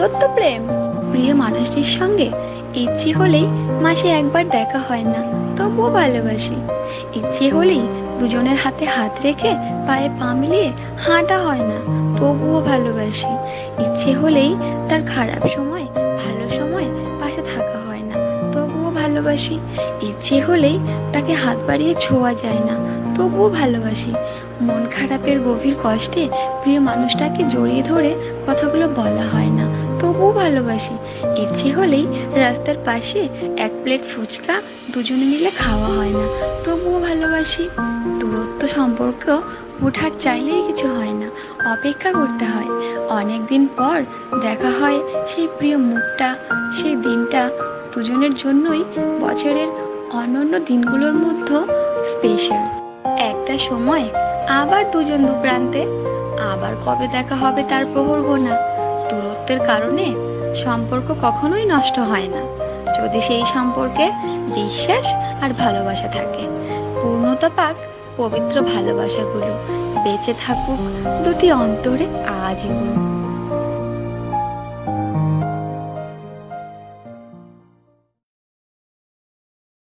দূরত্ব প্রেম। প্রিয় মানুষটির সঙ্গে ইচ্ছে হলেই মাসে একবার দেখা হয় না, তবুও ভালোবাসি। ইচ্ছে হলেই দুজনের হাতে হাত রেখে পায়ে পা মিলিয়ে হাঁটা হয় না, তবুও ভালোবাসি। ইচ্ছে হলেই তার খারাপ সময়, ভালো সময় পাশে থাকা হয় না, তবুও ভালোবাসি। ইচ্ছে হলেই তাকে হাত বাড়িয়ে ছোঁয়া যায় না, তবুও ভালোবাসি। মন খারাপের গভীর কষ্টে প্রিয় মানুষটাকে জড়িয়ে ধরে কথাগুলো বলা হয় না। ভালোবাসি। ইচ্ছে হলেই রাস্তার পাশে এক প্লেট ফুচকা দুজনে মিলে খাওয়া হয় না। তবুও ভালোবাসি। দূরত্ব সম্পর্ক ওঠার চাইলেই কিছু হয় না। অপেক্ষা করতে হয়। অনেক দিন পর দেখা হয় সেই প্রিয় মুখটা, সেই দিনটা দুজনের জন্যই বছরের অন্যান্য দিনগুলোর মধ্যে স্পেশাল একটা সময় আবার দুজন দু প্রান্তে, আবার কবে দেখা হবে তার প্রহর গোনা। দূরত্বের কারণে সম্পর্ক কখনোই নষ্ট হয় না। যদি সেই সম্পর্কে বিশ্বাস আর ভালোবাসা থাকে, পূর্ণতা পাক পবিত্র ভালোবাসাগুলো বেঁচে থাকুক, দুটি অন্তরে আজীবন।